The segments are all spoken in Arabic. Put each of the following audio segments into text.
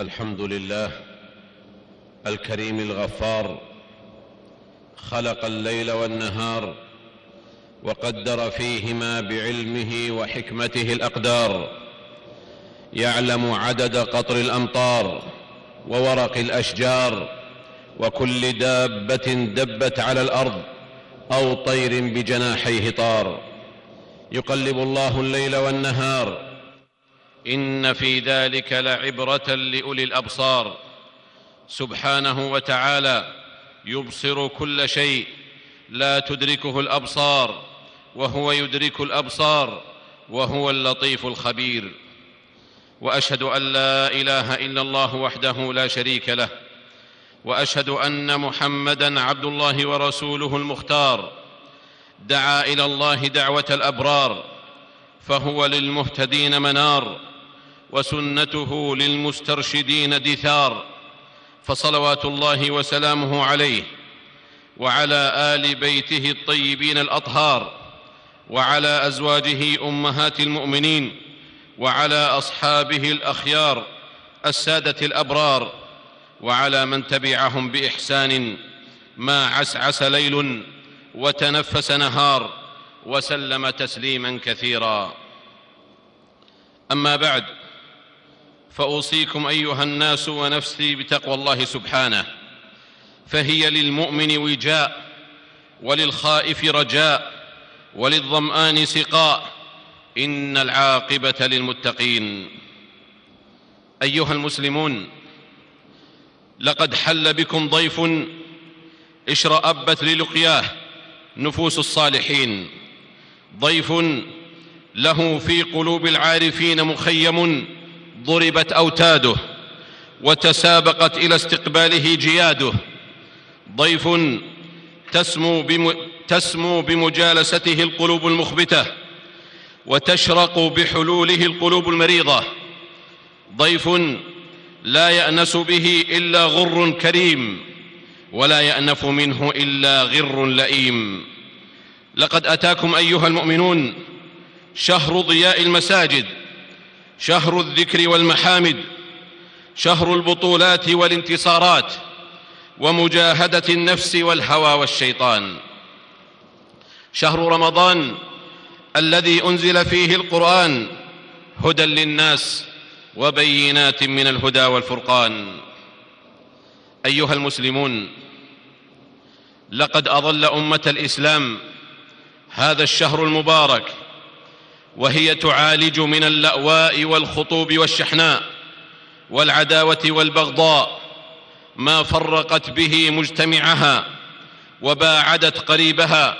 الحمد لله الكريم الغفار خلق الليل والنهار وقدر فيهما بعلمه وحكمته الأقدار يعلم عدد قطر الأمطار وورق الأشجار وكل دابة دبت على الأرض أو طير بجناحيه طار. يقلب الله الليل والنهار إن في ذلك لعبرة لأولي الأبصار. سبحانه وتعالى يبصر كل شيء لا تدركه الأبصار وهو يدرك الأبصار وهو اللطيف الخبير. وأشهد أن لا إله إلا الله وحده لا شريك له. وأشهد أن محمدا عبد الله ورسوله المختار. دعا إلى الله دعوة الأبرار فهو للمهتدين منار. وسنته للمسترشدين دثار فصلوات الله وسلامه عليه وعلى آل بيته الطيبين الأطهار وعلى أزواجه أمهات المؤمنين وعلى أصحابه الأخيار السادة الأبرار وعلى من تبعهم بإحسان ما عسعس ليل وتنفس نهار وسلم تسليما كثيرا. أما بعد فأوصيكم أيها الناس ونفسي بتقوى الله سبحانه فهي للمؤمن وجاء وللخائف رجاء وللظمآن سقاء إن العاقبة للمتقين. أيها المسلمون لقد حل بكم ضيف اشرأبت للقياه نفوس الصالحين. ضيف له في قلوب العارفين مخيم ضربت أوتاده وتسابقت إلى استقباله جياده. ضيف تسمو, بم تسمو بمجالسته القلوب المخبتة وتشرق بحلوله القلوب المريضة. ضيف لا يأنس به إلا غر كريم ولا يأنف منه إلا غر لئيم. لقد أتاكم أيها المؤمنون شهر ضياء المساجد شهر الذكر والمحامد شهر البطولات والانتصارات ومجاهدة النفس والهوى والشيطان. شهر رمضان الذي أنزل فيه القرآن هدى للناس وبينات من الهدى والفرقان. أيها المسلمون لقد أضل أمة الإسلام هذا الشهر المبارك وهي تعالج من اللأواء والخطوب والشحناء والعداوة والبغضاء ما فرقت به مجتمعها وباعدت قريبها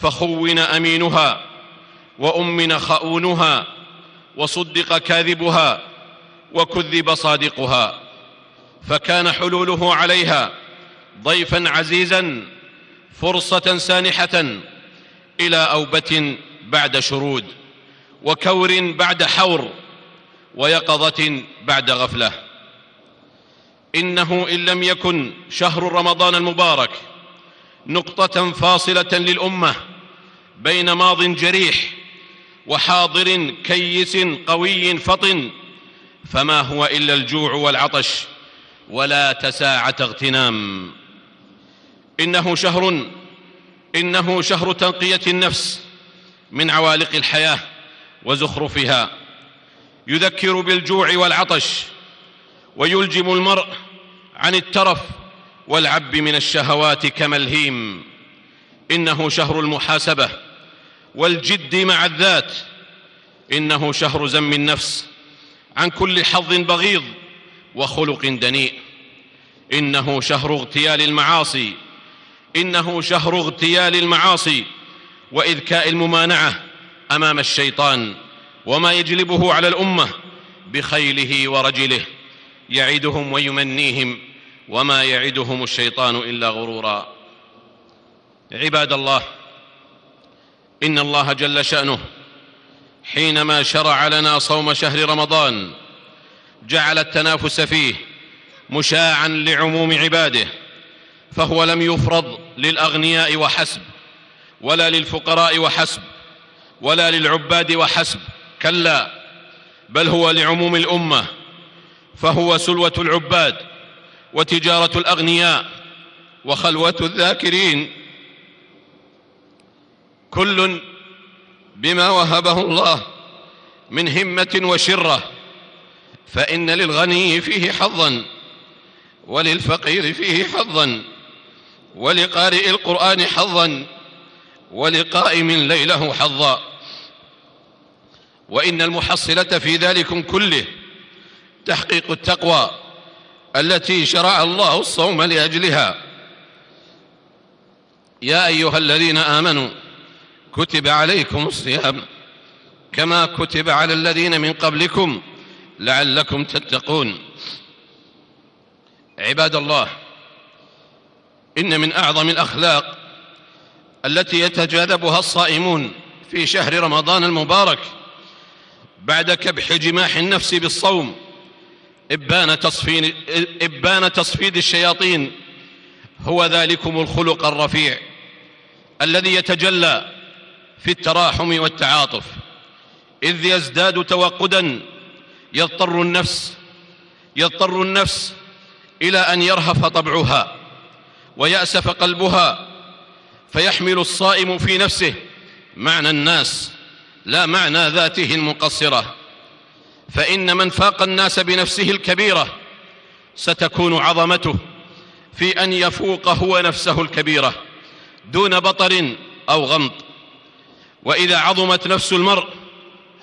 فخون أمينها وأمن خؤونها وصدق كاذبها وكذب صادقها فكان حلوله عليها ضيفا عزيزا فرصة سانحة إلى أوبة بعد شرود وكور بعد حور ويقظة بعد غفلة. إنه إن لم يكن شهر رمضان المبارك نقطة فاصلة للأمة بين ماض جريح وحاضر كيس قوي فطن فما هو إلا الجوع والعطش ولا تساعة اغتنام. إنه شهر إنه شهر تنقية النفس من عوالق الحياة وزخرفها. يذكر بالجوع والعطش ويلجم المرء عن الترف والعب من الشهوات كملهيم. إنه شهر المحاسبة والجد مع الذات. إنه شهر زم النفس عن كل حظ بغيض وخلق دنيء. إنه شهر اغتيال المعاصي. إنه شهر اغتيال المعاصي وإذكاء الممانعة. أمام الشيطان وما يجلبه على الأمة بخيله ورجله. يعدهم ويمنيهم وما يعدهم الشيطان إلا غرورا. عباد الله إن الله جل شأنه حينما شرع لنا صوم شهر رمضان جعل التنافس فيه مشاعا لعموم عباده فهو لم يفرض للأغنياء وحسب ولا للفقراء وحسب. ولا للعباد وحسب كلا بل هو لعموم الأمة فهو سلوة العباد وتجارة الأغنياء وخلوة الذاكرين. كل بما وهبه الله من همة وشرة فإن للغني فيه حظا وللفقير فيه حظا ولقارئ القرآن حظا ولقائم ليله حظا. وإن المحصلة في ذلكم كله تحقيق التقوى التي شرع الله الصوم لأجلها. يا أيها الذين آمنوا كتب عليكم الصيام كما كتب على الذين من قبلكم لعلكم تتقون. عباد الله إن من أعظم الأخلاق التي يتجاذبها الصائمون في شهر رمضان المبارك بعد كبح جماح النفس بالصوم. إبان تصفيد, إبان تصفيد الشياطين. هو ذلكم الخلق الرفيع. الذي يتجلى في التراحم والتعاطف. إذ يزداد توقدا. يضطر النفس يضطر النفس إلى أن يرهف طبعها. ويأسف قلبها. فيحمل الصائم في نفسه معنى الناس. لا معنى ذاته المقصرة. فإن من فاق الناس بنفسه الكبيرة ستكون عظمته في أن يفوق هو نفسه الكبيرة دون بطر أو غمط. وإذا عظمت نفس المرء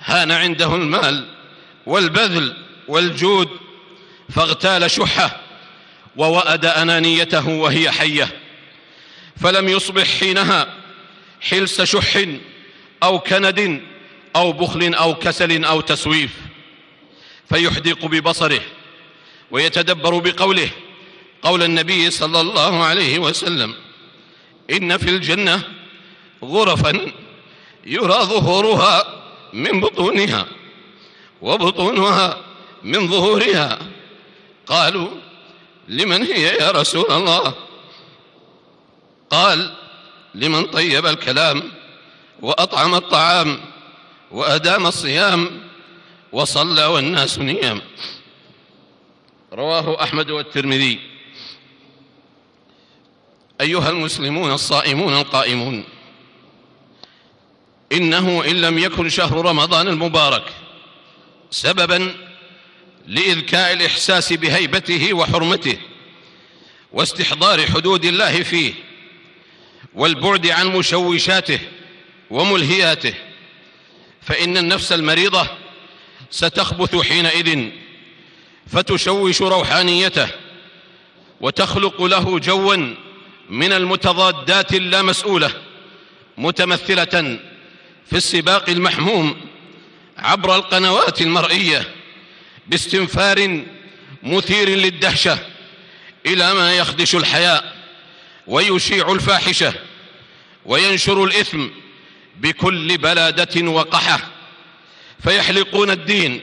هان عنده المال والبذل والجود فاغتال شحة ووأد أنانيته وهي حية. فلم يصبح حينها حلس شح أو كند أو بخل أو كسل أو تسويف. فيحدق ببصره ويتدبر بقوله قول النبي صلى الله عليه وسلم إن في الجنة غرفا يرى ظهورها من بطونها وبطونها من ظهورها. قالوا لمن هي يا رسول الله؟ قال لمن طيب الكلام؟ وأطعم الطعام وأدام الصيام وصلى والناس نيام. رواه أحمد والترمذي. أيها المسلمون الصائمون القائمون. إنه إن لم يكن شهر رمضان المبارك سببا لإذكاء الإحساس بهيبته وحرمته واستحضار حدود الله فيه والبعد عن مشوشاته وملهياته. فإن النفس المريضة ستخبث حينئذ فتشوش روحانيته وتخلق له جوا من المتضادات اللامسؤولة متمثلة في السباق المحموم عبر القنوات المرئية باستنفار مثير للدهشة إلى ما يخدش الحياء ويشيع الفاحشة وينشر الإثم بكل بلادة وقحة فيحلقون الدين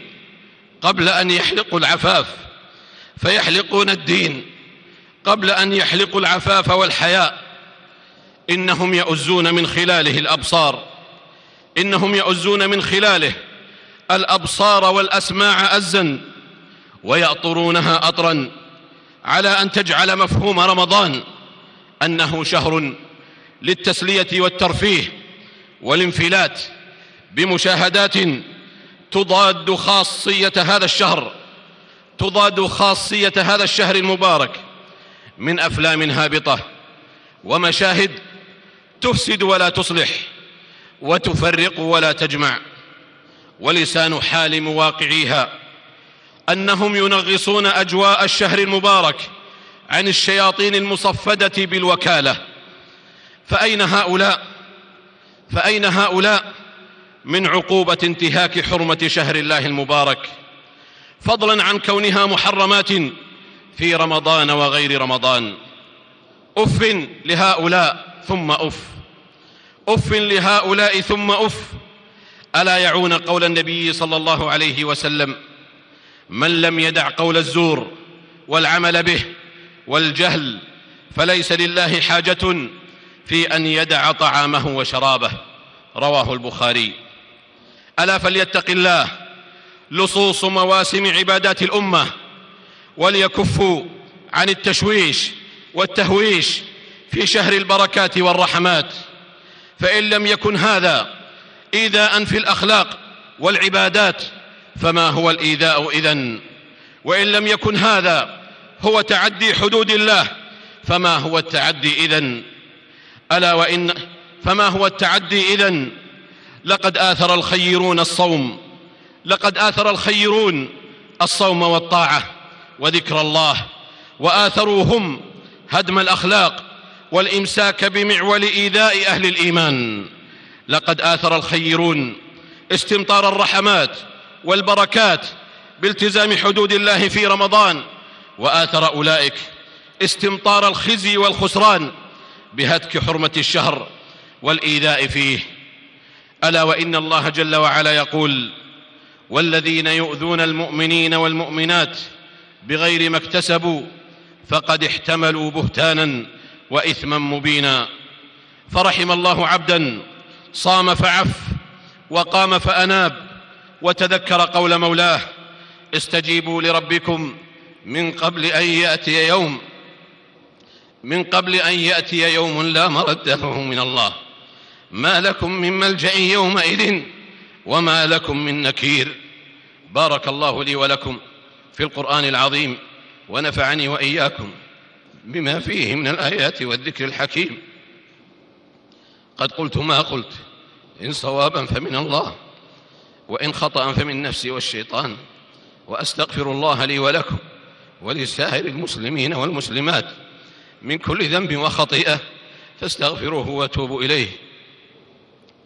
قبل أن يحلقوا العفاف فيحلقون الدين قبل أن يحلقوا العفاف والحياء. إنهم يؤزون من خلاله الأبصار إنهم يؤزون من خلاله الأبصار والأسماع أزا ويأطرونها أطرا على أن تجعل مفهوم رمضان أنه شهر للتسلية والترفيه والانفلات بمشاهدات تضاد خاصية هذا الشهر تضاد خاصية هذا الشهر المبارك من أفلام هابطة ومشاهد تفسد ولا تصلح وتفرق ولا تجمع ولسان حال مواقعيها أنهم ينغصون أجواء الشهر المبارك عن الشياطين المصفدة بالوكالة. فأين هؤلاء؟ فأين هؤلاء من عقوبة انتهاك حرمة شهر الله المبارك؟ فضلا عن كونها محرمات في رمضان وغير رمضان. أف لهؤلاء ثم أف. أف لهؤلاء ثم أف. ألا يعون قول النبي صلى الله عليه وسلم؟ من لم يدع قول الزور والعمل به والجهل فليس لله حاجة. في أن يدع طعامه وشرابه. رواه البخاري. ألا فليتق الله. لصوص مواسم عبادات الأمة. وليكفوا عن التشويش والتهويش في شهر البركات والرحمات. فإن لم يكن هذا إيذاء في الأخلاق والعبادات فما هو الإيذاء إذن؟ وإن لم يكن هذا هو تعدي حدود الله فما هو التعدي إذن؟ ألا وإن فما هو التعدي إذن؟ لقد آثر الخيرون الصوم. لقد آثر الخيرون الصوم والطاعة وذكر الله. وآثروا هم هدم الأخلاق والإمساك بمعول إيذاء أهل الإيمان. لقد آثر الخيرون استمطار الرحمات والبركات بالتزام حدود الله في رمضان. وآثر أولئك استمطار الخزي والخسران بهتك حرمة الشهر والإيذاء فيه. ألا وإن الله جل وعلا يقول والذين يؤذون المؤمنين والمؤمنات بغير ما اكتسبوا فقد احتملوا بهتانا وإثما مبينا. فرحم الله عبدا صام فعف وقام فأناب وتذكر قول مولاه استجيبوا لربكم من قبل أن يأتي يوم. من قبل أن يأتي يوم لا مرد له من الله. ما لكم من ملجأ يومئذ وما لكم من نكير. بارك الله لي ولكم في القرآن العظيم ونفعني وإياكم بما فيه من الآيات والذكر الحكيم. قد قلت ما قلت. إن صوابا فمن الله وإن خطأ فمن نفسي والشيطان. وأستغفر الله لي ولكم ولسائر المسلمين والمسلمات. من كل ذنب وخطيئة فاستغفروه وتوبوا إليه.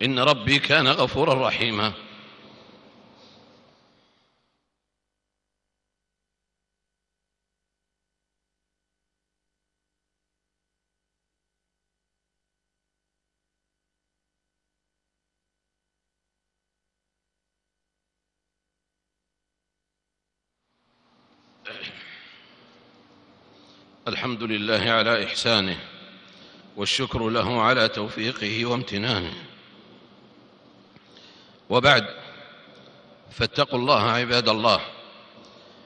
إن ربي كان غفورا رحيما. الحمد لله على إحسانه والشكر له على توفيقه وامتنانه. وبعد فاتقوا الله عباد الله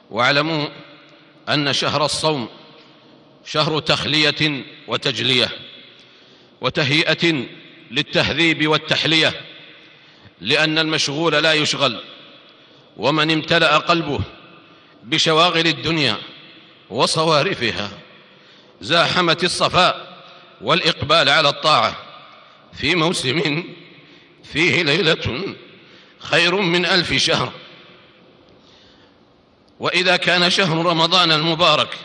واعلموا أن شهر الصوم شهر تخلية وتجلية وتهيئة للتهذيب والتحلية لأن المشغول لا يشغل ومن امتلأ قلبه بشواغل الدنيا وصوارفها. زاحمت الصفاء والإقبال على الطاعة. في موسم فيه ليلة خير من ألف شهر. وإذا كان شهر رمضان المبارك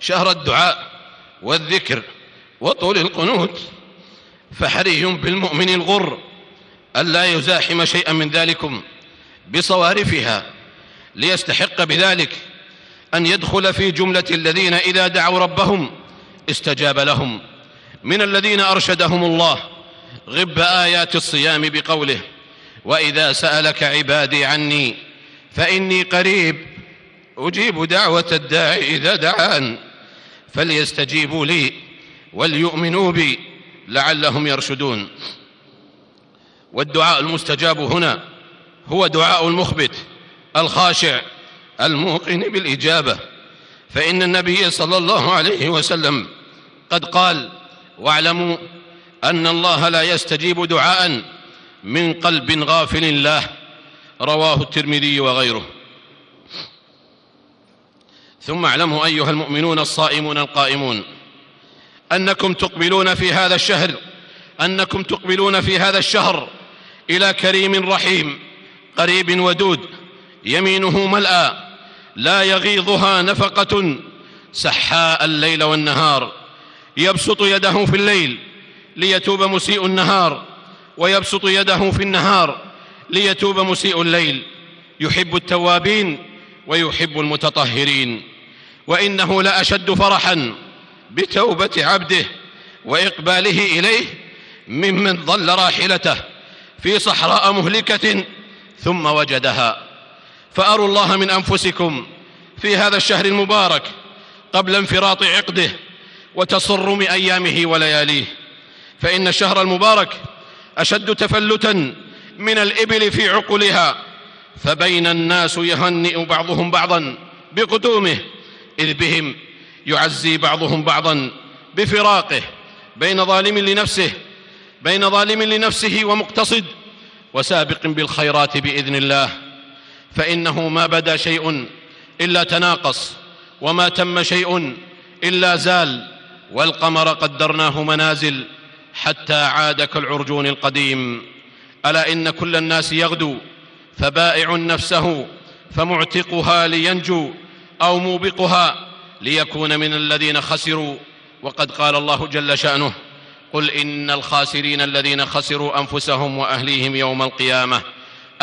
شهر الدعاء والذكر وطول القنوت فحري بالمؤمن الغر ألا يزاحم شيئا من ذلكم بصوارفها ليستحق بذلك أن يدخل في جملة الذين إذا دعوا ربهم استجاب لهم. من الذين أرشدهم الله غب آيات الصيام بقوله وإذا سألك عبادي عني فإني قريب أجيب دعوة الداعي إذا دعان. فليستجيبوا لي وليؤمنوا بي لعلهم يرشدون. والدعاء المستجاب هنا هو دعاء المخبت الخاشع الموقن بالإجابة. فإن النبي صلى الله عليه وسلم قد قال واعلموا أن الله لا يستجيب دعاء من قلب غافل الله رواه الترمذي وغيره. ثم اعلموا أيها المؤمنون الصائمون القائمون أنكم تقبلون في هذا الشهر أنكم تقبلون في هذا الشهر إلى كريم رحيم قريب ودود يمينه ملأى لا يغيضها نفقة سحاء الليل والنهار. يبسط يده في الليل ليتوب مسيء النهار ويبسط يده في النهار ليتوب مسيء الليل. يحب التوابين ويحب المتطهرين. وإنه لأشد فرحا بتوبة عبده وإقباله إليه ممن ضل راحلته في صحراء مهلكة ثم وجدها. فأروا الله من أنفسكم في هذا الشهر المبارك قبل انفراط عقده وتصرم أيامه ولياليه. فإن الشهر المبارك أشد تفلتا من الإبل في عقلها فبين الناس يهنئ بعضهم بعضا بقدومه إذ بهم يعزي بعضهم بعضا بفراقه بين ظالم لنفسه بين ظالم لنفسه ومقتصد وسابق بالخيرات بإذن الله. فإنه ما بدا شيء إلا تناقص وما تم شيء إلا زال والقمر قدرناه منازل حتى عاد كالعرجون القديم. ألا إن كل الناس يغدو فبائع نفسه فمعتقها لينجو أو موبقها ليكون من الذين خسروا. وقد قال الله جل شأنه قل إن الخاسرين الذين خسروا أنفسهم وأهليهم يوم القيامة.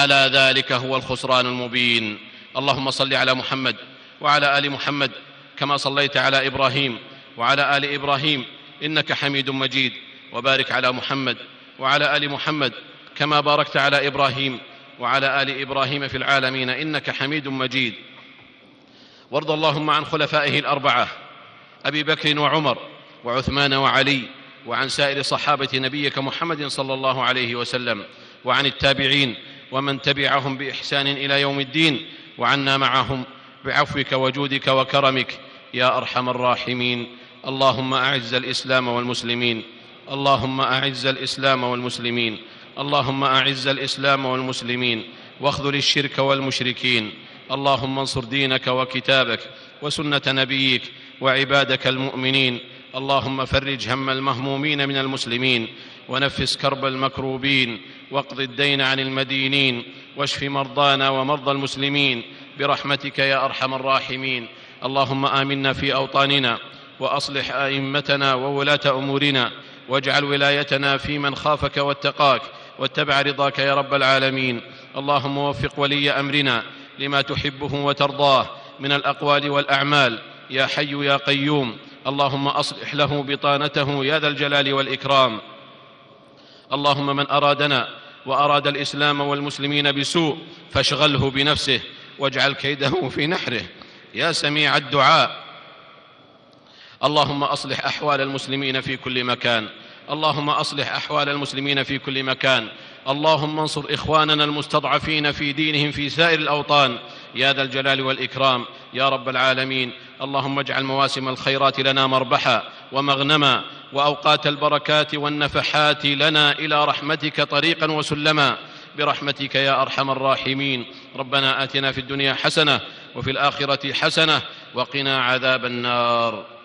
ألا ذلك هو الخسران المبين. اللهم صل على محمد وعلى آل محمد كما صليت على إبراهيم وعلى آل إبراهيم إنك حميد مجيد. وبارك على محمد وعلى آل محمد كما باركت على إبراهيم وعلى آل إبراهيم في العالمين إنك حميد مجيد. وارض اللهم عن خلفائه الأربعة أبي بكر وعمر وعثمان وعلي وعن سائر صحابة نبيك محمد صلى الله عليه وسلم وعن التابعين ومن تبعهم بإحسان إلى يوم الدين وعنا معهم بعفوك وجودك وكرمك يا أرحم الراحمين. اللهم أعز الإسلام والمسلمين. اللهم أعز الإسلام والمسلمين. اللهم أعز الإسلام والمسلمين. واخذل الشرك والمشركين. اللهم انصر دينك وكتابك وسنة نبيك وعبادك المؤمنين. اللهم فرج هم المهمومين من المسلمين. ونفس كرب المكروبين. واقض الدين عن المدينين واشف مرضانا ومرضى المسلمين برحمتك يا أرحم الراحمين. اللهم آمنا في أوطاننا وأصلح أئمتنا وولاة أمورنا واجعل ولايتنا في من خافك واتقاك واتبع رضاك يا رب العالمين. اللهم وفق ولي أمرنا لما تحبه وترضاه من الأقوال والأعمال. يا حي يا قيوم اللهم أصلح له بطانته يا ذا الجلال والإكرام. اللهم من أرادنا وأراد الإسلام والمسلمين بسوء فاشغله بنفسه واجعل كيده في نحره. يا سميع الدعاء. اللهم أصلح أحوال المسلمين في كل مكان. اللهم أصلح أحوال المسلمين في كل مكان. اللهم انصر إخواننا المستضعفين في دينهم في سائر الأوطان. يا ذا الجلال والإكرام. يا رب العالمين. اللهم اجعل مواسم الخيرات لنا مربحا ومغنما. وأوقات البركات والنفحات لنا إلى رحمتك طريقا وسلما. برحمتك يا أرحم الراحمين. ربنا آتنا في الدنيا حسنة وفي الآخرة حسنة وقنا عذاب النار.